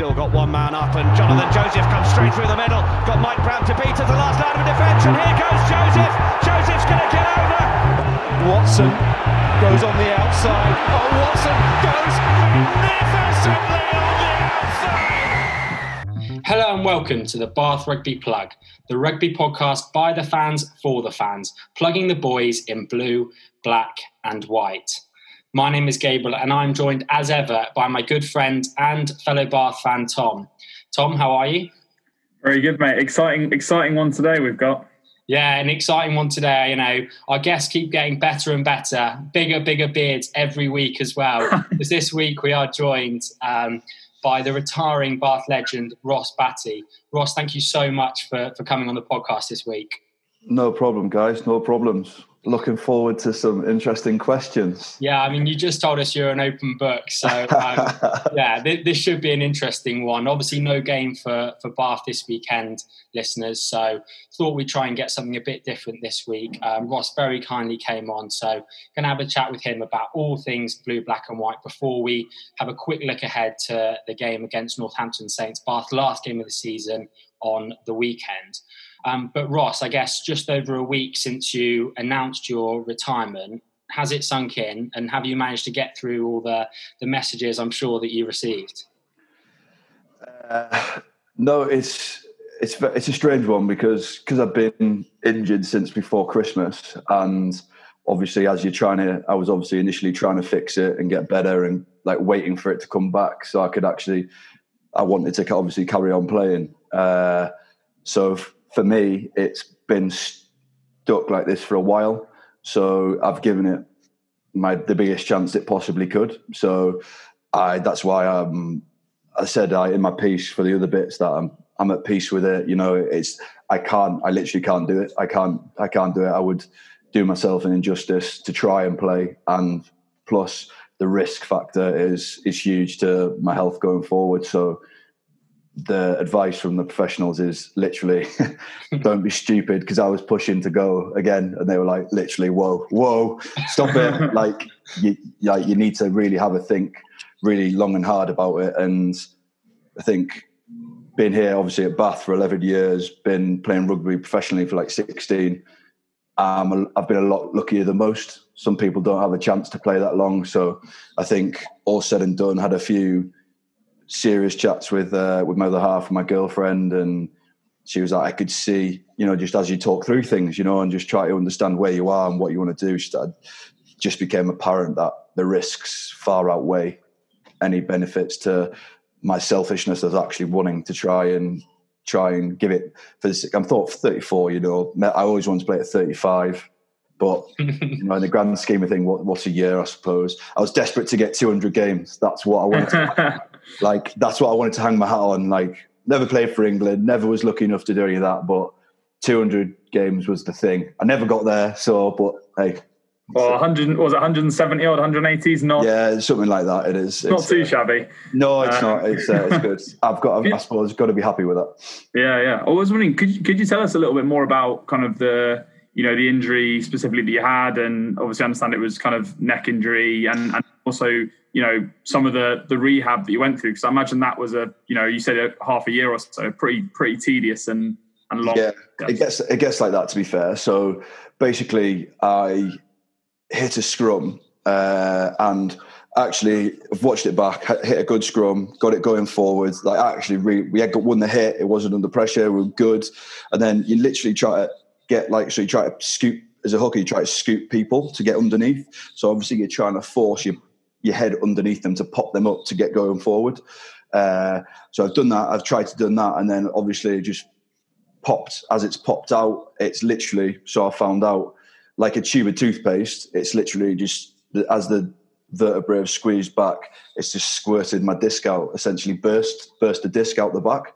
still got one man up, and Jonathan Joseph comes straight through the middle. Got Mike Brown to beat at the last line of defence, and here goes Joseph. Joseph's going to get over. Watson goes on the outside. Oh, Watson goes magnificently on the outside. Hello and welcome to the Bath Rugby Plug, the rugby podcast by the fans for the fans, plugging the boys in blue, black, and white. My name is Gabriel, and I'm joined as ever by my good friend and fellow Bath fan, Tom. Tom, how are you? Very good, mate. Exciting, exciting one today we've got. Yeah, an exciting one today. You know, our guests keep getting better and better, bigger, bigger beards every week as well. because this week we are joined um, by the retiring Bath legend, Ross Batty. Ross, thank you so much for, for coming on the podcast this week. No problem, guys. No problems looking forward to some interesting questions. Yeah, I mean, you just told us you're an open book, so um, yeah, th- this should be an interesting one. Obviously, no game for for Bath this weekend, listeners. So thought we'd try and get something a bit different this week. Um, Ross very kindly came on, so gonna have a chat with him about all things blue, black, and white before we have a quick look ahead to the game against Northampton Saints, Bath last game of the season on the weekend. Um, but Ross, I guess just over a week since you announced your retirement, has it sunk in, and have you managed to get through all the the messages I'm sure that you received? Uh, no, it's it's it's a strange one because because I've been injured since before Christmas, and obviously as you're trying to, I was obviously initially trying to fix it and get better, and like waiting for it to come back so I could actually, I wanted to obviously carry on playing. Uh, so for me, it's been stuck like this for a while. So I've given it my the biggest chance it possibly could. So I that's why I'm. I said I, in my piece for the other bits that I'm I'm at peace with it. You know, it's I can't. I literally can't do it. I can't. I can't do it. I would do myself an injustice to try and play, and plus the risk factor is is huge to my health going forward. So the advice from the professionals is literally don't be stupid because I was pushing to go again and they were like literally whoa whoa stop it. Like you like you need to really have a think really long and hard about it and I think being here obviously at Bath for 11 years been playing rugby professionally for like 16 um, I've been a lot luckier than most. Some people don't have a chance to play that long so I think all said and done had a few serious chats with uh, with my other half, my girlfriend, and she was like, I could see, you know, just as you talk through things, you know, and just try to understand where you are and what you want to do. Just became apparent that the risks far outweigh any benefits to my selfishness of actually wanting to try and try and give it for this. I'm thought 34, you know, I always wanted to play at 35. But you know, in the grand scheme of thing, what, what's a year? I suppose I was desperate to get 200 games. That's what I wanted. Like that's what I wanted to hang my hat on. Like never played for England, never was lucky enough to do any of that. But 200 games was the thing. I never got there. So, but hey. Well, 100 was it 170 or 180? Is not yeah, something like that. It is. It's, not too uh, shabby. No, it's uh, not. It's uh, it's good. I've got. I suppose, got to be happy with that. Yeah, yeah. I was wondering, could you, could you tell us a little bit more about kind of the you know the injury specifically that you had, and obviously I understand it was kind of neck injury, and, and also you know some of the the rehab that you went through because I imagine that was a you know you said a half a year or so, pretty pretty tedious and and long. Yeah, it gets it gets like that to be fair. So basically, I hit a scrum uh, and actually I've watched it back, hit a good scrum, got it going forwards. Like actually, we, we had got won the hit. It wasn't under pressure. We were good, and then you literally try to get like so you try to scoop as a hooker, you try to scoop people to get underneath. So obviously you're trying to force your your head underneath them to pop them up to get going forward. Uh, so I've done that. I've tried to do that, and then obviously just popped as it's popped out. It's literally so I found out like a tube of toothpaste. It's literally just as the vertebrae have squeezed back, it's just squirted my disc out. Essentially burst burst the disc out the back,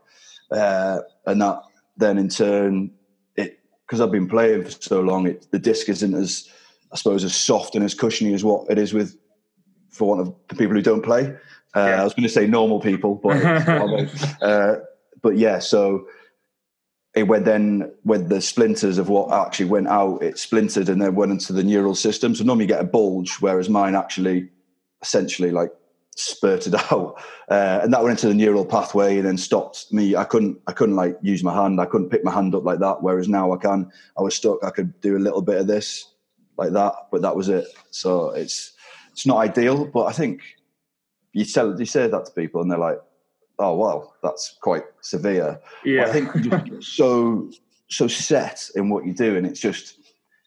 uh, and that then in turn it because I've been playing for so long, it, the disc isn't as, I suppose, as soft and as cushiony as what it is with, for one of the people who don't play. Uh, yeah. I was going to say normal people, but uh, but yeah. So it went then when the splinters of what actually went out, it splintered and then went into the neural system. So normally you get a bulge, whereas mine actually, essentially, like spurted out, uh, and that went into the neural pathway and then stopped me. I couldn't I couldn't like use my hand. I couldn't pick my hand up like that. Whereas now I can. I was stuck. I could do a little bit of this like that, but that was it. So it's it's not ideal, but I think you tell you say that to people and they're like, oh well, that's quite severe. Yeah. But I think so so set in what you do, and it's just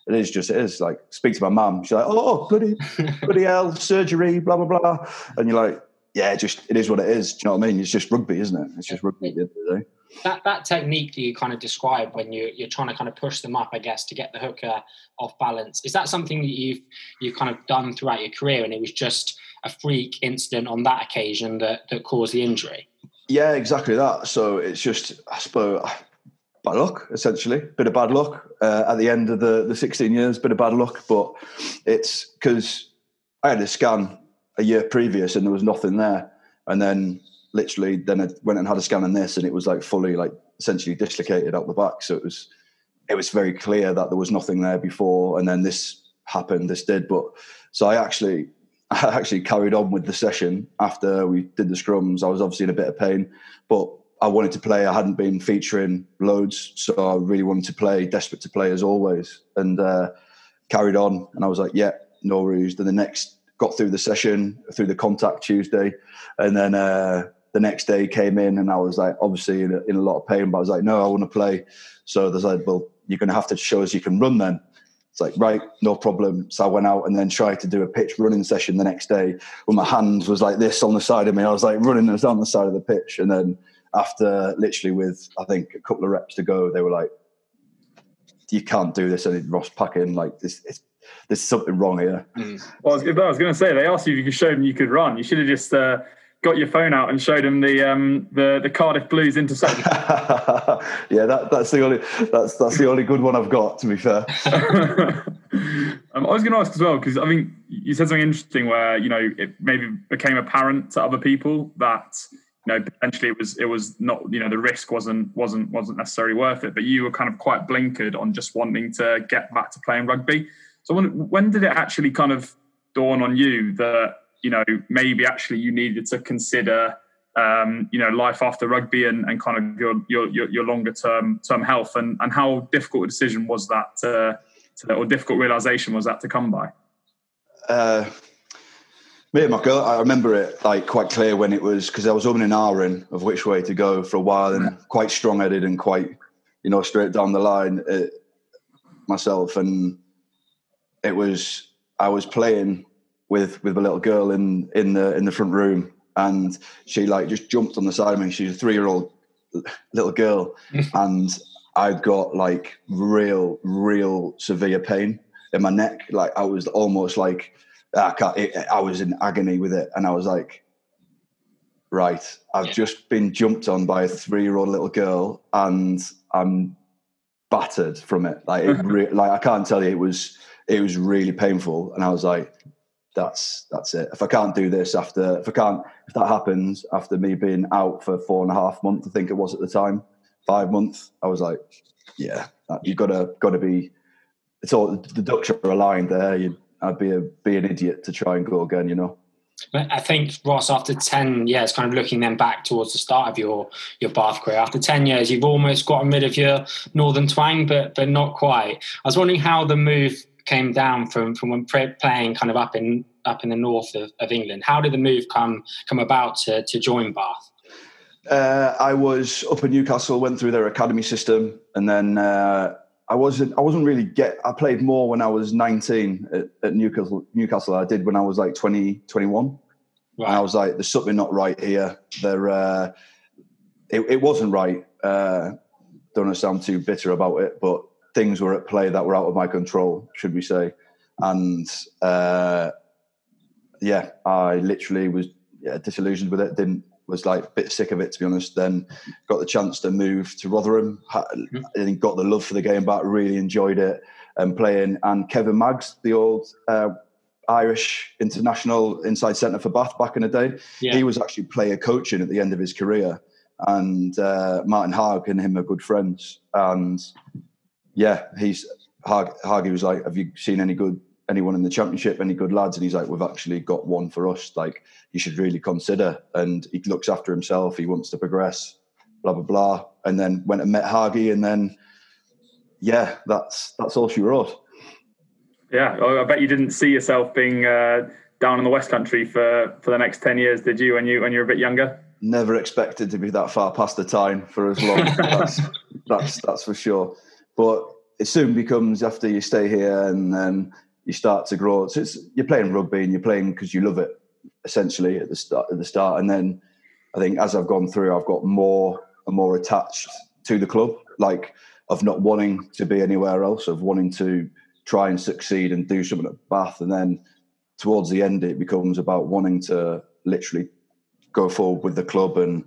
it is just it is like speak to my mum. She's like, oh bloody bloody hell, surgery, blah blah blah, and you're like, yeah, just it is what it is. Do you know what I mean? It's just rugby, isn't it? It's just rugby at the end of the day. That that technique that you kind of describe when you you're trying to kind of push them up, I guess, to get the hooker off balance. Is that something that you've you've kind of done throughout your career, and it was just a freak incident on that occasion that that caused the injury? Yeah, exactly that. So it's just, I suppose, bad luck, essentially. Bit of bad luck uh, at the end of the, the 16 years, bit of bad luck. But it's because I had a scan a year previous and there was nothing there. And then literally, then I went and had a scan on this and it was like fully, like essentially dislocated out the back. So it was, it was very clear that there was nothing there before. And then this happened, this did. But so I actually, I actually carried on with the session after we did the scrums. I was obviously in a bit of pain, but I wanted to play. I hadn't been featuring loads, so I really wanted to play, desperate to play as always, and uh, carried on. And I was like, yeah, no worries. Then the next got through the session, through the contact Tuesday, and then uh, the next day came in, and I was like, obviously in a, in a lot of pain, but I was like, no, I want to play. So they said, well, you're going to have to show us you can run then. It's like, right, no problem. So I went out and then tried to do a pitch running session the next day when my hands was like this on the side of me. I was like running on the side of the pitch. And then after literally with, I think, a couple of reps to go, they were like, you can't do this. And Ross Packing, like, this, it's, there's something wrong here. Mm. Well, I was, was going to say, they asked you if you could show them you could run. You should have just uh, got your phone out and showed them the um, the, the Cardiff Blues interception. yeah, that, that's the only that's that's the only good one I've got. To be fair, um, I was going to ask as well because I think you said something interesting where you know it maybe became apparent to other people that you know potentially it was it was not you know the risk wasn't wasn't wasn't necessarily worth it, but you were kind of quite blinkered on just wanting to get back to playing rugby. So when when did it actually kind of dawn on you that you know maybe actually you needed to consider um, you know life after rugby and, and kind of your, your your your longer term term health? And and how difficult a decision was that to, to, or difficult realization was that to come by? Uh, me and my girl I remember it like quite clear when it was because I was umming and ahhing of which way to go for a while and quite strong headed and quite you know straight down the line uh, myself and it was I was playing with with a little girl in in the in the front room, and she like just jumped on the side of me. She's a three year old little girl, and I got like real real severe pain in my neck. Like I was almost like I can't. It, I was in agony with it, and I was like. Right, I've yeah. just been jumped on by a three-year-old little girl, and I'm battered from it. Like, it re- like I can't tell you, it was it was really painful, and I was like, that's that's it. If I can't do this after, if I can't, if that happens after me being out for four and a half months, I think it was at the time, five months, I was like, yeah, you've got to got to be. It's all the ducks are aligned there. You, I'd be a be an idiot to try and go again, you know. I think Ross, after ten years, kind of looking then back towards the start of your your Bath career, after ten years, you've almost gotten rid of your northern twang, but but not quite. I was wondering how the move came down from from when playing kind of up in up in the north of, of England. How did the move come come about to to join Bath? Uh, I was up in Newcastle, went through their academy system, and then uh, I wasn't I wasn't really get. I played more when I was 19 at, at Newcastle. Newcastle, I did when I was like 20, 21. Right. And I was like, "There's something not right here." There, uh, it, it, wasn't right. Uh, don't want to sound too bitter about it, but things were at play that were out of my control, should we say? And uh, yeah, I literally was yeah, disillusioned with it. Didn't was like a bit sick of it to be honest. Then got the chance to move to Rotherham mm-hmm. and got the love for the game back. Really enjoyed it and playing. And Kevin Maggs, the old uh, Irish international inside centre for Bath back in the day, yeah. he was actually player coaching at the end of his career. And uh, Martin Haag and him are good friends. And yeah, he's Hagi was like, "Have you seen any good anyone in the championship, any good lads? And he's like, we've actually got one for us. Like, you should really consider. And he looks after himself. He wants to progress. Blah blah blah. And then went and met Hagi, and then yeah, that's that's all she wrote. Yeah, I bet you didn't see yourself being uh, down in the West Country for for the next ten years, did you? When you when you were a bit younger. Never expected to be that far past the time for as long. that's, that's that's for sure. But it soon becomes after you stay here and then you start to grow. So it's, you're playing rugby and you're playing because you love it, essentially at the start. At the start, and then I think as I've gone through, I've got more and more attached to the club, like of not wanting to be anywhere else, of wanting to try and succeed and do something at Bath, and then towards the end, it becomes about wanting to literally go forward with the club. And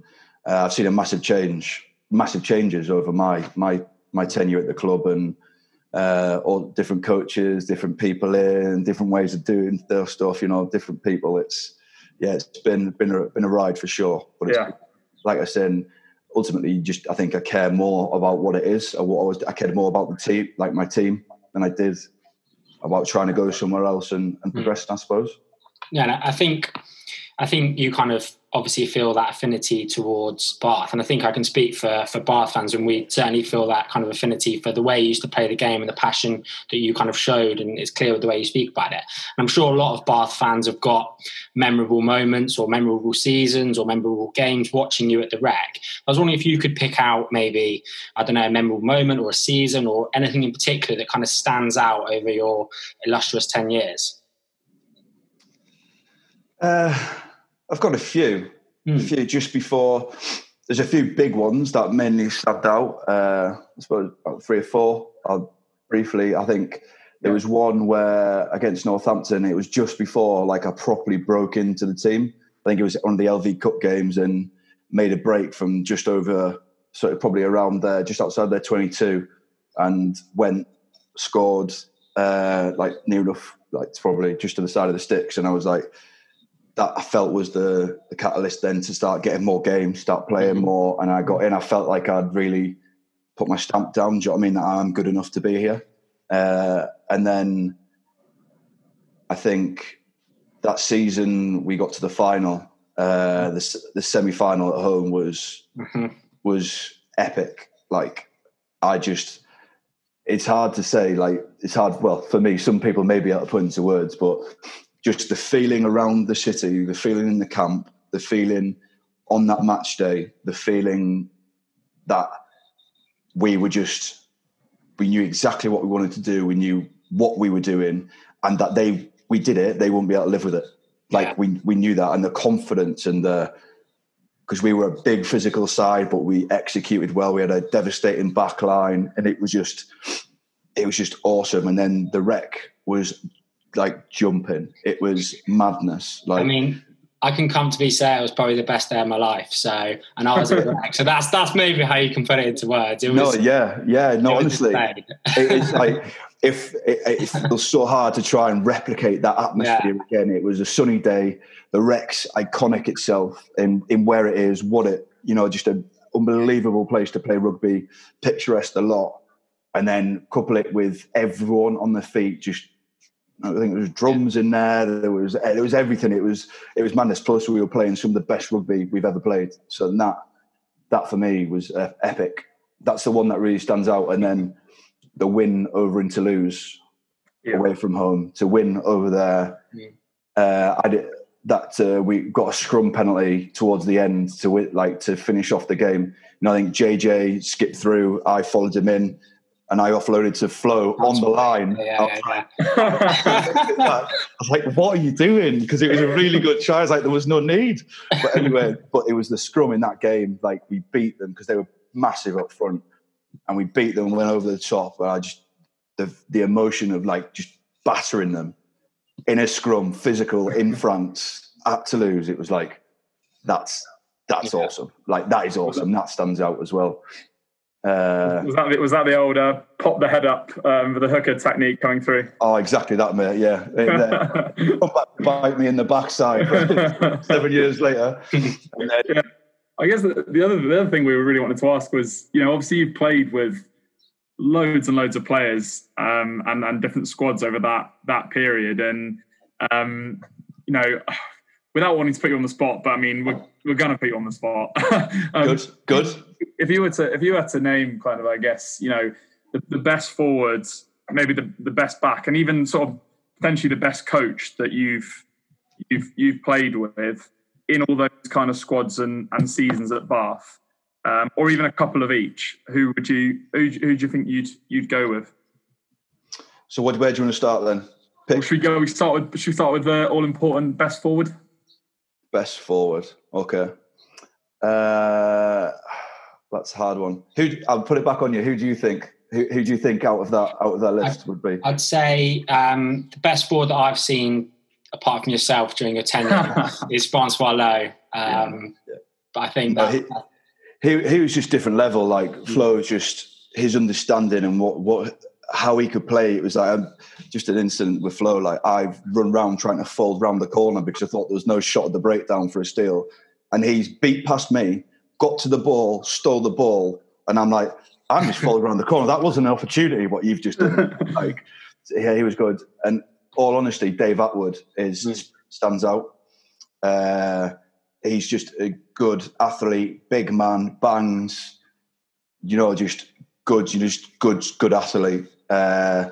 uh, I've seen a massive change, massive changes over my my my tenure at the club, and uh, all different coaches, different people in, different ways of doing their stuff. You know, different people. It's yeah, it's been been a, been a ride for sure. But yeah. like I said, ultimately, just I think I care more about what it is, or what I was. I cared more about the team, like my team, than I did about trying to go somewhere else and, and progress. Mm. I suppose. Yeah, I think I think you kind of obviously feel that affinity towards Bath, and I think I can speak for for Bath fans, and we certainly feel that kind of affinity for the way you used to play the game and the passion that you kind of showed, and it's clear with the way you speak about it. And I'm sure a lot of Bath fans have got memorable moments or memorable seasons or memorable games watching you at the Rec. I was wondering if you could pick out maybe I don't know a memorable moment or a season or anything in particular that kind of stands out over your illustrious ten years. Uh I've got a few, mm. a hmm. few just before. There's a few big ones that mainly stand out. Uh, I suppose about three or four. I'll briefly, I think there was one where against Northampton, it was just before like I properly broke into the team. I think it was one of the LV Cup games and made a break from just over, sort of probably around there, just outside their 22, and went scored uh, like near enough, like probably just to the side of the sticks, and I was like, that I felt was the, the catalyst then to start getting more games, start playing mm-hmm. more. And I got in, I felt like I'd really put my stamp down. Do you know what I mean? That I'm good enough to be here. Uh, and then I think that season we got to the final. Uh, the the semi final at home was mm-hmm. was epic. Like I just, it's hard to say. Like it's hard. Well, for me, some people may be able to put into words, but just the feeling around the city, the feeling in the camp, the feeling on that match day, the feeling that we were just, we knew exactly what we wanted to do, we knew what we were doing, and that they, we did it, they wouldn't be able to live with it. Like yeah. we, we knew that, and the confidence and the, because we were a big physical side, but we executed well. We had a devastating back line, and it was just, it was just awesome. And then the Rec was like jumping. It was madness. Like I mean, I can comfortably say it was probably the best day of my life. So, and I was the So that's that's maybe how you can put it into words. It was, no, yeah, yeah. No, honestly, it's like if it, it, feels so hard to try and replicate that atmosphere yeah. again. It was a sunny day. The Rec's iconic itself in in where it is, what it you know, just an unbelievable place to play rugby, picturesque a lot, and then couple it with everyone on the feet, just I think there was drums in there. There was there was everything. It was it was madness. Plus, we were playing some of the best rugby we've ever played. So that that for me was uh, epic. That's the one that really stands out. And then the win over in Toulouse, yeah. away from home, to win over there. Yeah. Uh, I did that. Uh, we got a scrum penalty towards the end to like to finish off the game. And I think JJ skipped through. I followed him in and I offloaded to Flo That's on the line. Yeah, yeah, yeah. I was like, "What are you doing?" Because it was a really good try. I was like, "There was no need." But anyway, but it was the scrum in that game. Like we beat them because they were massive up front, and we beat them. and Went over the top, and I just the the emotion of like just battering them in a scrum, physical in France at Toulouse. It was like that's that's awesome. Like that is awesome. That stands out as well. Uh, was that the, was that the old uh, pop the head up um, with the hooker technique coming through? Oh, exactly that, mate. Yeah, it, come back to bite me in the backside seven years later. Then, yeah. I guess the, the, other the other thing we really wanted to ask was, you know, obviously you've played with loads and loads of players um, and and different squads over that that period, and um, you know, without wanting to put you on the spot, but I mean, we're we're gonna put you on the spot. um, good, good. If you were to if you had to name kind of, I guess, you know, the, the best forwards, maybe the the best back, and even sort of potentially the best coach that you've you've you've played with in all those kind of squads and, and seasons at Bath, um, or even a couple of each. Who would you who, who do you think you'd you'd go with? So, what, where do you want to start then? Well, should we go? We start with. Should we start with the all important best forward? Best forward. Okay. Uh, that's a hard one. Who? I'll put it back on you. Who do you think? Who, who do you think out of that out of that list I'd, would be? I'd say um, the best forward that I've seen, apart from yourself during your tenure, is Francois Louw. Um, yeah. But I think that, he, he, he was just different level. Like. Flo, just his understanding and what what how he could play. It was like um, just an incident with Flo. Like I've run round trying to fold round the corner because I thought there was no shot at the breakdown for a steal, and he's beat past me, got to the ball, stole the ball, and I'm like, I'm just following around the corner. That was an opportunity. What you've just done. like, yeah, he was good. And all honesty, Dave Attwood is mm. stands out. Uh, he's just a good athlete, big man, bangs. You know, just good. You just good, good athlete. Uh,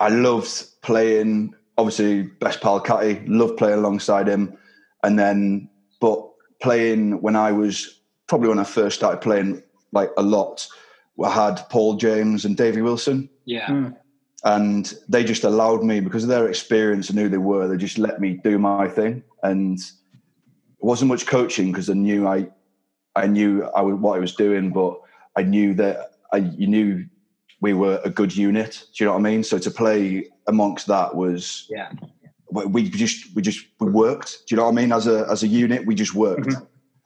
I loved playing. Obviously, best pal Catty. Loved playing alongside him, and then but playing when I was probably when I first started playing like a lot. I had Paul James and Davy Wilson. Yeah. Mm. And they just allowed me because of their experience and who they were. They just let me do my thing, and it wasn't much coaching because I knew I, I knew I was, what I was doing, but I knew that I you knew we were a good unit. Do you know what I mean? So to play amongst that was yeah. We just we just we worked. Do you know what I mean? As a as a unit, we just worked. Mm-hmm.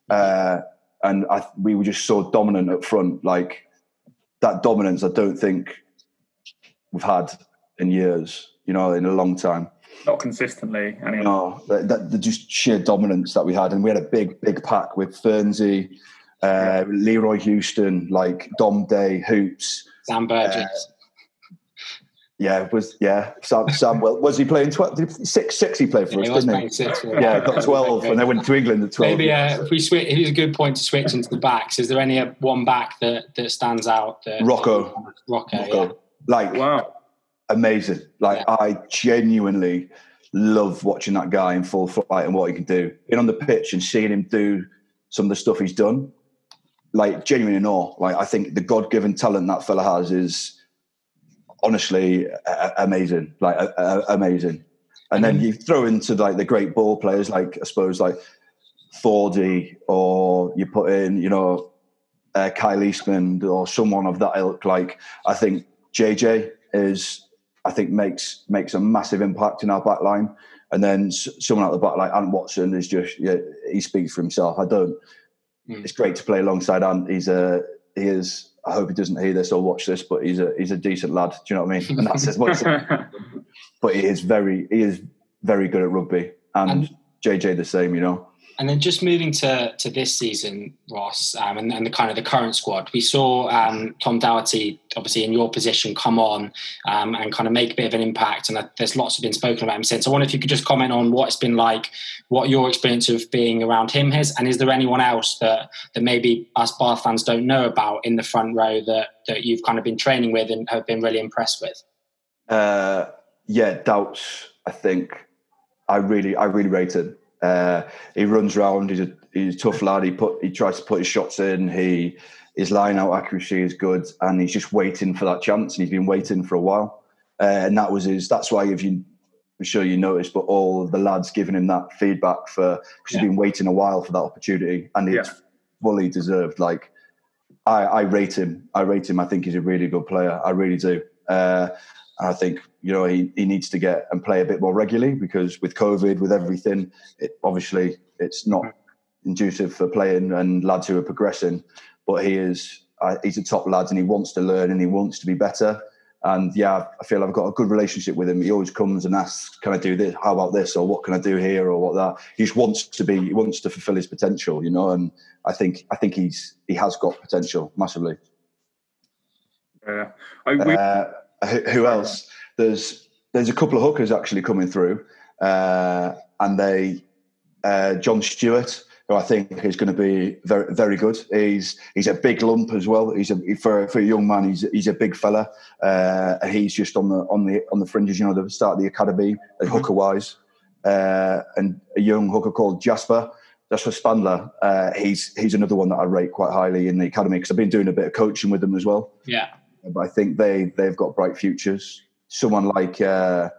Uh, and I, we were just so dominant up front. Like that dominance, I don't think we've had in years. You know, in a long time. Not consistently. Anyway. No, that, that, the just sheer dominance that we had, and we had a big, big pack with Fernsey, uh, Leroy Houston, like Dom Day, Hoops, Sam Burgess. Yeah, was yeah. Sam, Sam well, was he playing twelve? Six, six. He played for yeah, us, he didn't he? Six, yeah, got twelve, and they went to England at twelve. Maybe uh, if we switch, it is a good point to switch into the backs. Is there any uh, one back that that stands out? That, Rocco, Rocco, Rocco. Yeah. like wow, amazing. Like yeah. I genuinely love watching that guy in full flight and what he can do. Being on the pitch and seeing him do some of the stuff he's done, like genuinely in awe. Like I think the God given talent that fella has is honestly amazing, like amazing. And then you throw into like the great ball players, like I suppose like Thordy, or you put in, you know, uh, Kyle Eastmond or someone of that ilk. Like I think JJ is, I think makes makes a massive impact in our back line. And then someone out the back like Ant Watson is just yeah, he speaks for himself. I don't. Mm. It's great to play alongside Ant. He's a he is I hope he doesn't hear this or watch this, but he's a he's a decent lad. Do you know what I mean? And that's as much. but he is very he is very good at rugby, and, and JJ the same. You know. And then just moving to to this season, Ross, um, and, and, the kind of the current squad, we saw um, Tom Doherty, obviously in your position, come on um, and kind of make a bit of an impact. And there's lots been spoken about him since. I wonder if you could just comment on what it's been like, what your experience of being around him has, and is there anyone else that that maybe us Bath fans don't know about in the front row that that you've kind of been training with and have been really impressed with? Uh, yeah, doubts. I think I really I really rated uh, he runs around. He's a he's a tough lad. He put he tries to put his shots in. He his line out accuracy is good, and he's just waiting for that chance. And he's been waiting for a while, uh, and that was his. That's why if you, I'm sure you noticed, but all the lads giving him that feedback for because yeah. he's been waiting a while for that opportunity, and it's yeah. fully deserved. Like I, I rate him. I rate him. I think he's a really good player. I really do. Uh, I think you know he, he needs to get and play a bit more regularly because with COVID, with everything, it obviously it's not inducive for playing and lads who are progressing. But he is uh, he's a top lad and he wants to learn and he wants to be better. And yeah, I feel I've got a good relationship with him. He always comes and asks, "Can I do this? How about this? Or what can I do here? Or what that?" He just wants to be. He wants to fulfil his potential, you know. And I think I think he's he has got potential massively. Yeah. Uh, who, else? There's there's a couple of hookers actually coming through, uh, and they uh, John Stewart, who I think is going to be very very good. He's he's a big lump as well. He's a for for a young man. He's he's a big fella. Uh, he's just on the on the on the fringes. You know, the start of the academy, mm-hmm. hooker wise, uh, and a young hooker called Jasper. Jasper Spandler. Uh, he's he's another one that I rate quite highly in the academy because I've been doing a bit of coaching with them as well. Yeah, but I think they they've got bright futures. Someone like uh,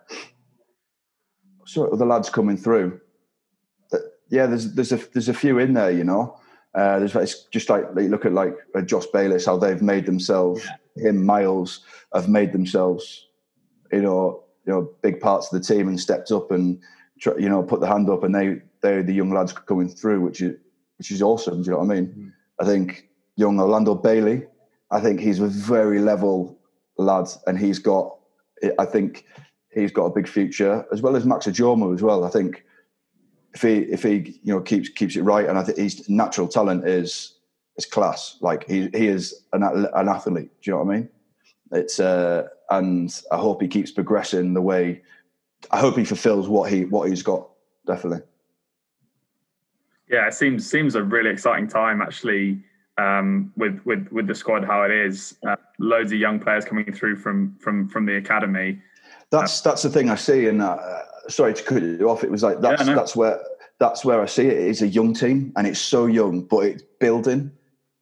so the lads coming through yeah, there's there's a there's a few in there, you know. Uh, there's it's just like you look at like uh, Josh Bayliss, how they've made themselves. Yeah. Him, Miles have made themselves, you know, you know, big parts of the team and stepped up and you know put the hand up, and they they're the young lads coming through, which is which is awesome. Do you know what I mean? Mm. I think young Orlando Bailey, I think he's a very level lad, and he's got, I think he's got a big future as well as Max Ojomoh as well. I think if he if he you know keeps keeps it right, and I think his natural talent is is class. Like he he is an an athlete. Do you know what I mean? It's uh, and I hope he keeps progressing the way. I hope he fulfills what he what he's got. Definitely. Yeah, it seems seems a really exciting time actually um, with with with the squad how it is. Uh, loads of young players coming through from from from the academy. That's uh, that's the thing I see, and uh, sorry to cut you off. It was like that's yeah, that's where that's where I see it. It's a young team, and it's so young, but it's building,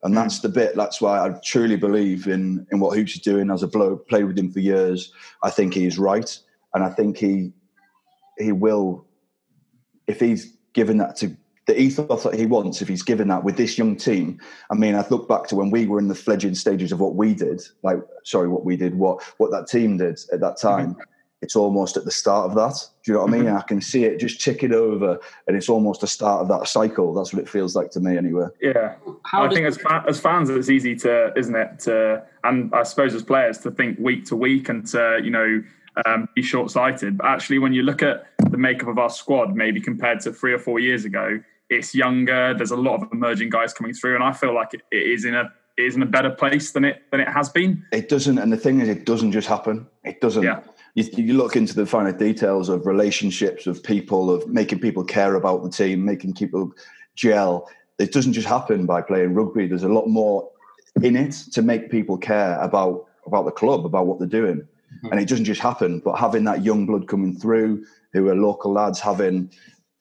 and that's mm. the bit. That's why I truly believe in in what Hoops is doing. As a bloke, played with him for years, I think he is right, and I think he he will, if he's given that to the ethos that he wants, if he's given that with this young team. I mean, I look back to when we were in the fledgling stages of what we did, like sorry, what we did, what what that team did at that time. Mm-hmm it's almost at the start of that. Do you know what I mean? Mm-hmm. I can see it just ticking over, and it's almost the start of that cycle. That's what it feels like to me, anyway. Yeah, How I think as fa- as fans, it's easy to, isn't it? To and I suppose as players to think week to week and to you know um, be short sighted. But actually, when you look at the makeup of our squad, maybe compared to three or four years ago, it's younger. There's a lot of emerging guys coming through, and I feel like it, it is in a it is in a better place than it than it has been. It doesn't, and the thing is, it doesn't just happen. It doesn't. Yeah you, you, look into the finer details of relationships of people, of making people care about the team, making people gel. It doesn't just happen by playing rugby. There's a lot more in it to make people care about about the club, about what they're doing. Mm-hmm. And it doesn't just happen. But having that young blood coming through, who are local lads, having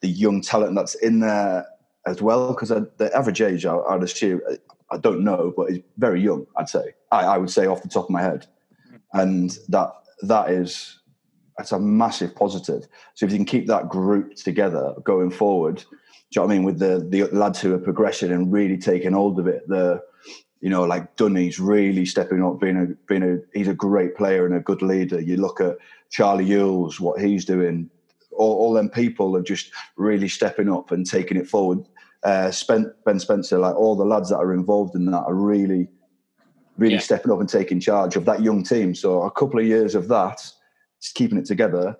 the young talent that's in there as well, because the average age, I, would assume, I don't know, but it's very young. I'd say. I, I would say off the top of my head, and that that is that's a massive positive. So if you can keep that group together going forward, do you know what I mean? With the the lads who are progressing and really taking hold of it, the you know like Dunny's really stepping up, being a being a he's a great player and a good leader. You look at Charlie Ewels, what he's doing. All, all them people are just really stepping up and taking it forward. Uh, Ben Spencer, like all the lads that are involved in that, are really really yeah. stepping up and taking charge of that young team. So a couple of years of that, just keeping it together,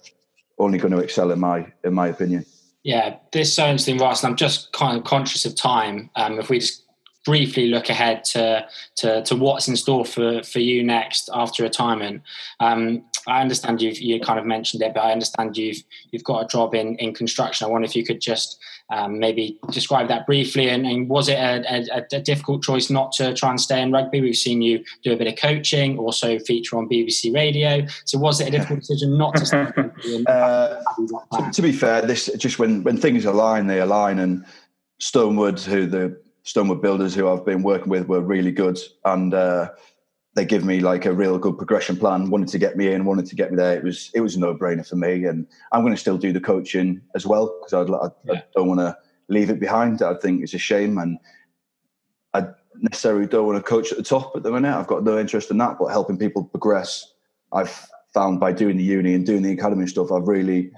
only going to excel in my in my opinion. Yeah, this so interesting, Ross. And I'm just kind of conscious of time. Um, if we just briefly look ahead to, to, to what's in store for, for you next after retirement. Um, I understand you've you kind of mentioned it, but I understand you've you've got a job in, in construction. I wonder if you could just um, maybe describe that briefly. And, and was it a, a, a, difficult choice not to try and stay in rugby? We've seen you do a bit of coaching, also feature on BBC Radio. So was it a difficult decision not to stay? uh, to, to, be fair, this just when when things align, they align. And Stonewood, who the Stonewood builders who I've been working with, were really good and. Uh, they give me like a real good progression plan. Wanted to get me in, wanted to get me there. It was it was a no brainer for me, and I'm going to still do the coaching as well because I, yeah. I don't want to leave it behind. I think it's a shame, and I necessarily don't want to coach at the top at the minute. I've got no interest in that, but helping people progress, I've found by doing the uni and doing the academy stuff, I've really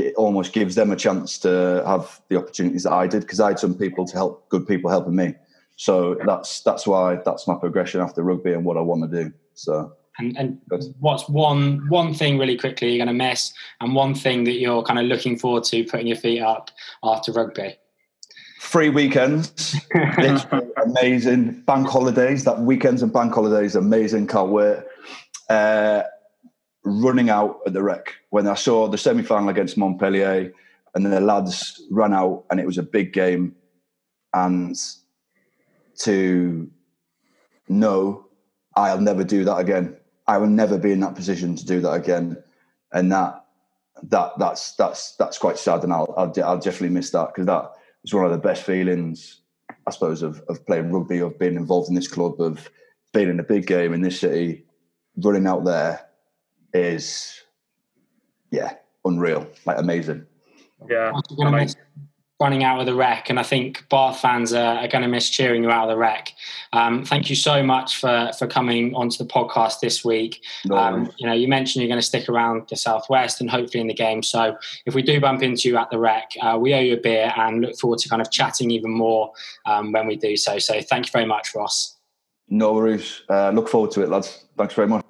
it almost gives them a chance to have the opportunities that I did because I had some people to help, good people helping me. So that's that's why that's my progression after rugby and what I want to do. So and, and what's one one thing really quickly you're going to miss, and one thing that you're kind of looking forward to putting your feet up after rugby? Free weekends, amazing. Bank holidays, that weekends and bank holidays, amazing. Can't wait. Uh, running out at the rec when I saw the semi final against Montpellier, and the lads ran out, and it was a big game, and to know I'll never do that again. I will never be in that position to do that again, and that that that's that's that's quite sad, and I'll I'll, I'll definitely miss that because that was one of the best feelings, I suppose, of of playing rugby, of being involved in this club, of being in a big game in this city, running out there is yeah unreal, like amazing. Yeah, running out of the Rec. and I think Bath fans are, are going to miss cheering you out of the Rec. Um, thank you so much for for coming onto the podcast this week. No um, you know, you mentioned you're going to stick around the southwest and hopefully in the game. So if we do bump into you at the Rec, uh, we owe you a beer and look forward to kind of chatting even more um, when we do so. So thank you very much, Ross. No worries. Uh, look forward to it, lads. Thanks very much.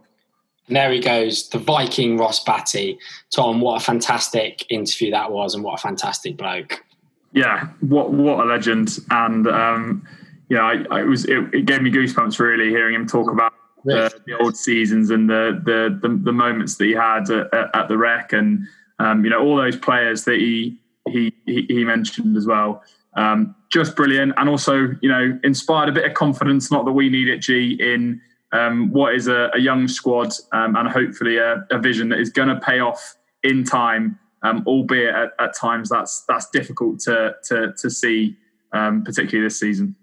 And there he goes, the Viking Ross Batty. Tom, what a fantastic interview that was, and what a fantastic bloke yeah, what what a legend! And um, yeah, I, I was it, it, gave me goosebumps really hearing him talk about the, the old seasons and the, the the, the moments that he had at, at the rec, and um, you know all those players that he he he mentioned as well. Um, just brilliant, and also you know inspired a bit of confidence. Not that we need it, G, in um, what is a, a young squad um, and hopefully a, a vision that is going to pay off in time um, albeit at, at, times that's that's difficult to to, to see, um, particularly this season.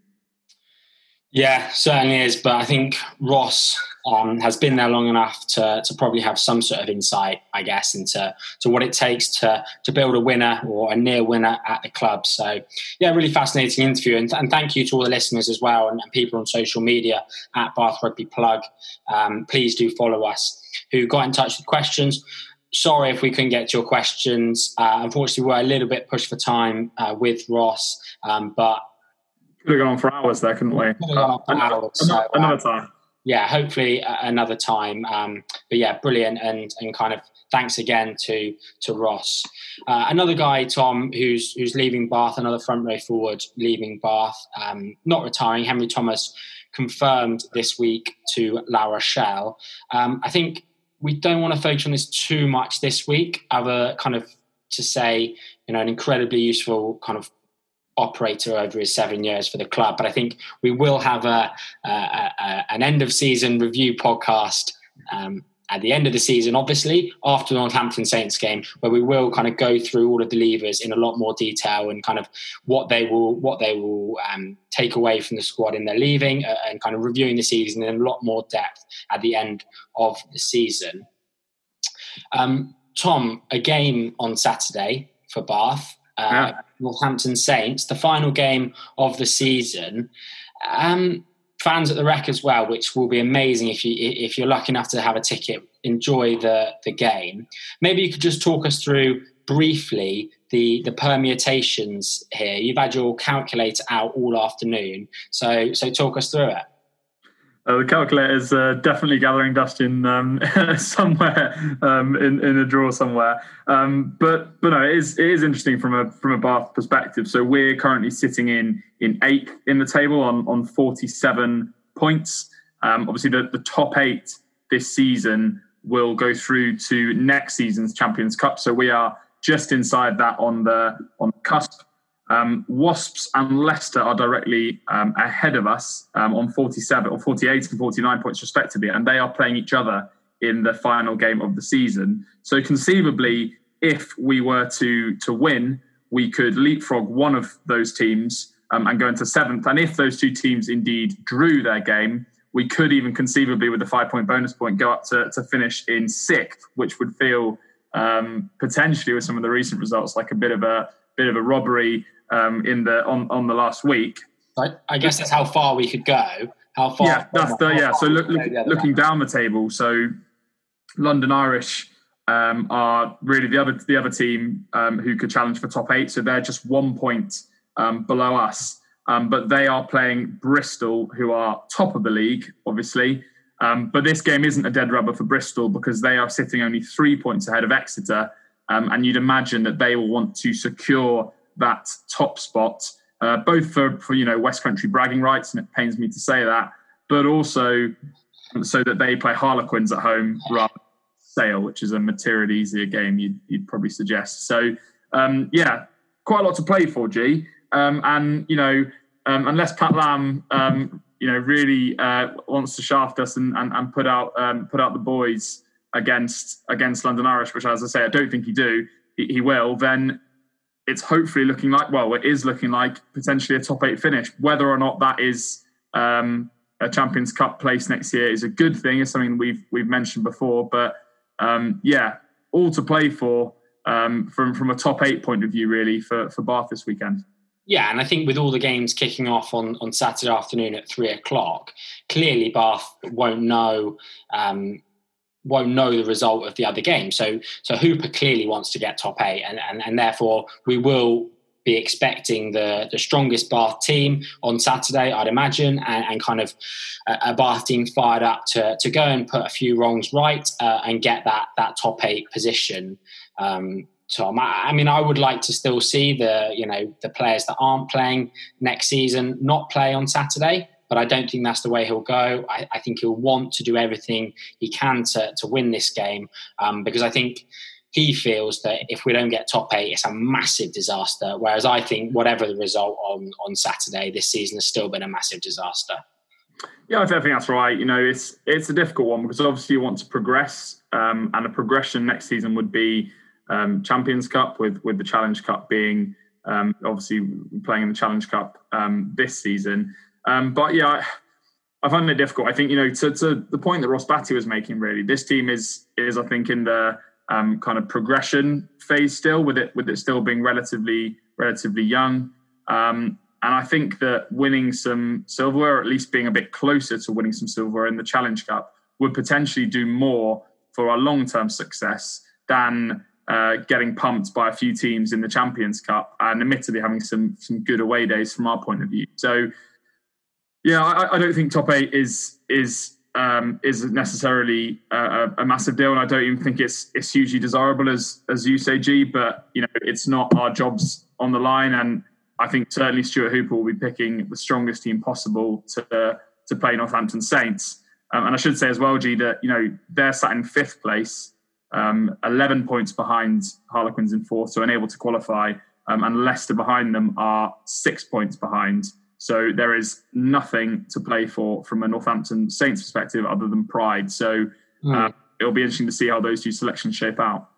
Yeah, certainly is. But I think Ross um, has been there long enough to, to probably have some sort of insight, I guess, into to what it takes to to build a winner or a near winner at the club. So, yeah, really fascinating interview, and, and thank you to all the listeners as well and, and people on social media at Bath Rugby Plug. Um, please do follow us. Who got in touch with questions? sorry if we couldn't get to your questions. Uh, unfortunately, we're a little bit pushed for time uh, with Ross, um, but could have gone on for hours there, couldn't we? Could have gone on for hours. Another, so, uh, another time. Yeah, hopefully uh, another time. Um, but yeah, brilliant, and and kind of thanks again to to Ross. Uh, another guy, Tom, who's who's leaving Bath, another front row forward leaving Bath, um, not retiring. Henry Thomas confirmed this week to La Rochelle. Um, I think we don't want to focus on this too much this week, other kind of to say, you know, an incredibly useful kind of operator over his seven years for the club. But I think we will have a, a, a an end of season review podcast um, at the end of the season, obviously after the Northampton Saints game, where we will kind of go through all of the levers in a lot more detail and kind of what they will what they will um, take away from the squad in their leaving uh, and kind of reviewing the season in a lot more depth at the end of the season. Um, Tom, a game on Saturday for Bath, uh, yeah. Northampton Saints, the final game of the season. Um, fans at the rec as well, which will be amazing if you if you're lucky enough to have a ticket. Enjoy the the game. Maybe you could just talk us through briefly the the permutations here. You've had your calculator out all afternoon, so so talk us through it. Uh, the calculator is uh, definitely gathering dust in um, somewhere um, in, in a drawer somewhere. Um, but but no, it is it is interesting from a from a Bath perspective. So we're currently sitting in in eighth in the table on on forty seven points. Um, obviously, the, the top eight this season will go through to next season's Champions Cup. So we are just inside that on the on the cusp. Um, Wasps and Leicester are directly um, ahead of us um, on 47 or 48 and 49 points respectively, and they are playing each other in the final game of the season. So conceivably, if we were to to win, we could leapfrog one of those teams um, and go into seventh. And if those two teams indeed drew their game, we could even conceivably, with the five point bonus point, go up to, to finish in sixth, which would feel um, potentially, with some of the recent results, like a bit of a bit of a robbery um, in the on, on the last week. I, I, guess that's how far we could go. How far? Yeah, that's the yeah. So look, look, looking down the table, so London Irish um, are really the other the other team um, who could challenge for top eight. So they're just one point um, below us, um, but they are playing Bristol, who are top of the league, obviously. Um, but this game isn't a dead rubber for Bristol because they are sitting only three points ahead of Exeter, and you'd imagine that they will want to secure that top spot uh, both for, for you know West Country bragging rights, and it pains me to say that, but also so that they play Harlequins at home rather than Sale, which is a materially easier game. You'd, you'd probably suggest. So um, yeah, quite a lot to play for, G. Um, and you know, um, unless Pat Lam, um, you know, really uh, wants to shaft us and, and, and put out um, put out the boys against against London Irish, which, as I say, I don't think he do. He, he will. Then it's hopefully looking like well, it is looking like potentially a top eight finish. Whether or not that is um, a Champions Cup place next year is a good thing. It's something we've we've mentioned before, but um, yeah, all to play for um, from from a top eight point of view, really for for Bath this weekend. Yeah, and I think with all the games kicking off on, on Saturday afternoon at three o'clock, clearly Bath won't know um, won't know the result of the other game. So so Hooper clearly wants to get top eight, and and, and therefore we will be expecting the the strongest Bath team on Saturday, I'd imagine, and, and kind of a, a, Bath team fired up to to go and put a few wrongs right uh, and get that that top eight position. Um, Tom, I, I mean, I would like to still see the you know the players that aren't playing next season not play on Saturday but I don't think that's the way he'll go. I, I, think he'll want to do everything he can to, to win this game um, because I think he feels that if we don't get top eight, it's a massive disaster. Whereas I think whatever the result on on Saturday, this season has still been a massive disaster. Yeah, I think that's right. You know, it's it's a difficult one because obviously you want to progress, um, and a progression next season would be um, Champions Cup, with with the Challenge Cup being um, obviously playing in the Challenge Cup um, this season. Um, but yeah, I, find it difficult. I think you know to, to the point that Ross Batty was making. Really, this team is is I think in the um, kind of progression phase still, with it with it still being relatively relatively young. Um, and I think that winning some silverware, or at least being a bit closer to winning some silverware in the Challenge Cup, would potentially do more for our long term success than uh, getting pumped by a few teams in the Champions Cup, and admittedly having some some good away days from our point of view. So, yeah, I, I don't think top eight is is um, is necessarily a, a, massive deal, and I don't even think it's it's hugely desirable as as you say, G. But you know, it's not our jobs on the line, and I think certainly Stuart Hooper will be picking the strongest team possible to to play Northampton Saints. Um, and I should say as well, G, that you know they're sat in fifth place, um, eleven points behind Harlequins in fourth, so unable to qualify, um, and Leicester behind them are six points behind. So there is nothing to play for from a Northampton Saints perspective other than pride. So mm. uh, it'll be interesting to see how those two selections shape out.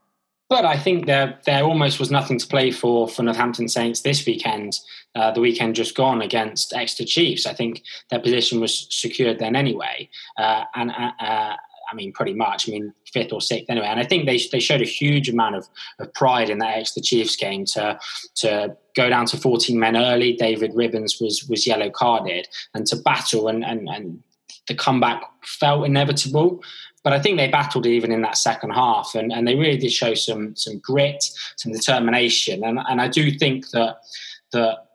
But I think there there almost was nothing to play for for Northampton Saints this weekend. Uh, the weekend just gone against Exeter Chiefs. I think their position was secured then anyway. Uh, and uh, uh I mean, pretty much. I mean, fifth or sixth anyway. And I think they they showed a huge amount of, of pride in that Exeter Chiefs game to to go down to 14 men early. David Ribbans was was yellow carded, and to battle and and, and the comeback felt inevitable. But I think they battled even in that second half, and, and they really did show some some grit, some determination, and and I do think that that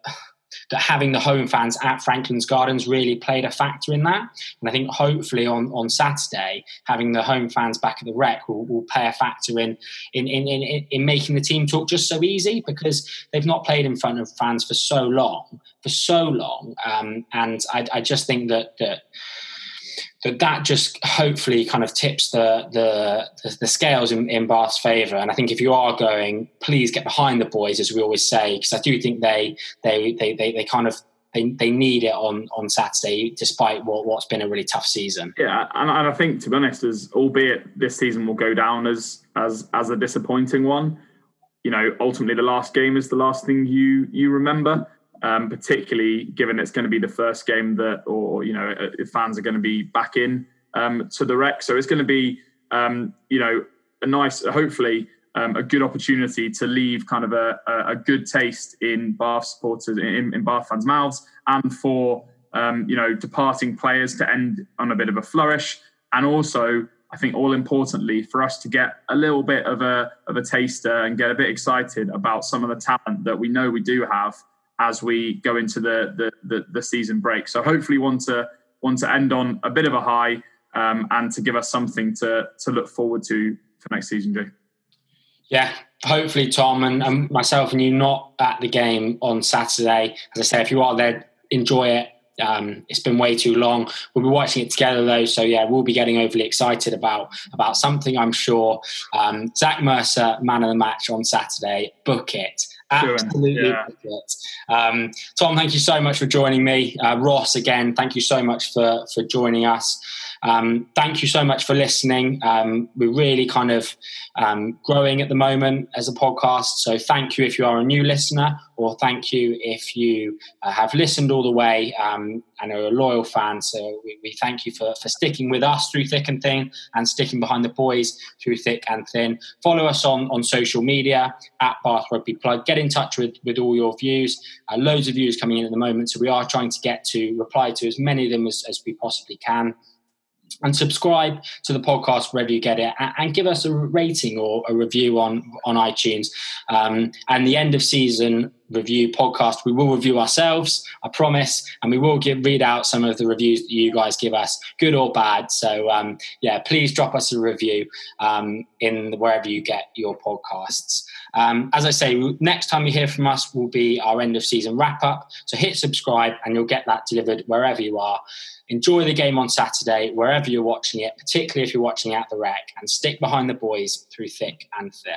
that having the home fans at Franklin's Gardens really played a factor in that. And I think hopefully on, on Saturday, having the home fans back at the Rec will, will play a factor in in, in, in in making the team talk just so easy because they've not played in front of fans for so long, for so long. Um, and I, I just think that that that that just hopefully kind of tips the the the, scales in, in Bath's favour. And I think if you are going, please get behind the boys, as we always say, because I do think they they they they, they kind of they, they need it on on Saturday, despite what what's been a really tough season. Yeah, and, and I think to be honest, as albeit this season will go down as as as a disappointing one, you know, ultimately the last game is the last thing you you remember um, particularly given it's going to be the first game that, or you know, uh, fans are going to be back in um, to the Rec. So it's going to be, um, you know, a nice, hopefully, um, a good opportunity to leave kind of a, a good taste in Bath supporters, in, in Bath fans' mouths, and for um, you know departing players to end on a bit of a flourish, and also. I think all importantly for us to get a little bit of a of a taster and get a bit excited about some of the talent that we know we do have as we go into the, the the, the, season break. So hopefully, want to want to end on a bit of a high um, and to give us something to to look forward to for next season, Jay. Yeah, hopefully, Tom and, and myself and you not at the game on Saturday. As I say, if you are there, enjoy it. Um, it's been way too long. We'll be watching it together though, so yeah, we'll be getting overly excited about about something. I'm sure. Um, Zach Mercer, man of the match on Saturday. Book it. Absolutely yeah. Um, Tom, thank you so much for joining me. Uh, Ross, again, thank you so much for for joining us. Um, thank you so much for listening. Um, we're really kind of um, growing at the moment as a podcast. So thank you if you are a new listener, or thank you if you uh, have listened all the way um, and are a loyal fan. So we, we, thank you for, for sticking with us through thick and thin and sticking behind the boys through thick and thin. Follow us on, on social media at Bath Rugby Plug. Get in touch with, with all your views. Uh, loads of views coming in at the moment. So we are trying to get to reply to as many of them as, as we possibly can and subscribe to the podcast wherever you get it and give us a rating or a review on on itunes. Um, and the end of season review podcast we will review ourselves i promise and we will give read out some of the reviews that you guys give us good or bad so um, yeah please drop us a review um, in wherever you get your podcasts um, as I say, next time you hear from us will be our end of season wrap up. So hit subscribe and you'll get that delivered wherever you are. Enjoy the game on Saturday, wherever you're watching it, particularly if you're watching at the Rec, and stick behind the boys through thick and thin.